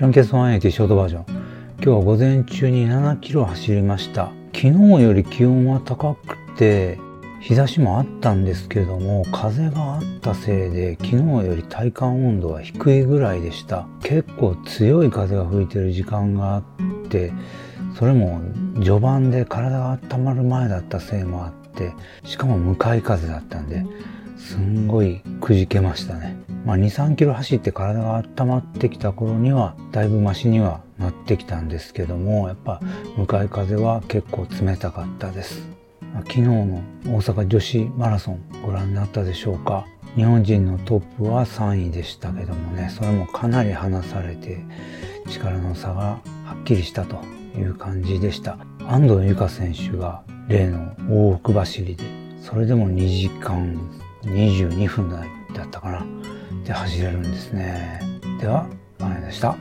ランケスワン駅ショートバージョン。今日は午前中に7キロ走りました。昨日より気温は高くて、日差しもあったんですけども、風があったせいで、昨日より体感温度は低いぐらいでした。結構強い風が吹いてる時間があって、それも序盤で体が温まる前だったせいもあって、しかも向かい風だったんで、すんごいくじけましたね。まあ、2、3キロ走って体が温まってきた頃には、だいぶマシにはなってきたんですけども、やっぱ向かい風は結構冷たかったです。昨日の大阪女子マラソンご覧になったでしょうか日本人のトップは3位でしたけどもね、それもかなり離されて力の差がはっきりしたという感じでした。安藤由香選手が例の往復走りで、それでも2時間22分台だったかな。で走れるんですね。では、マネでした。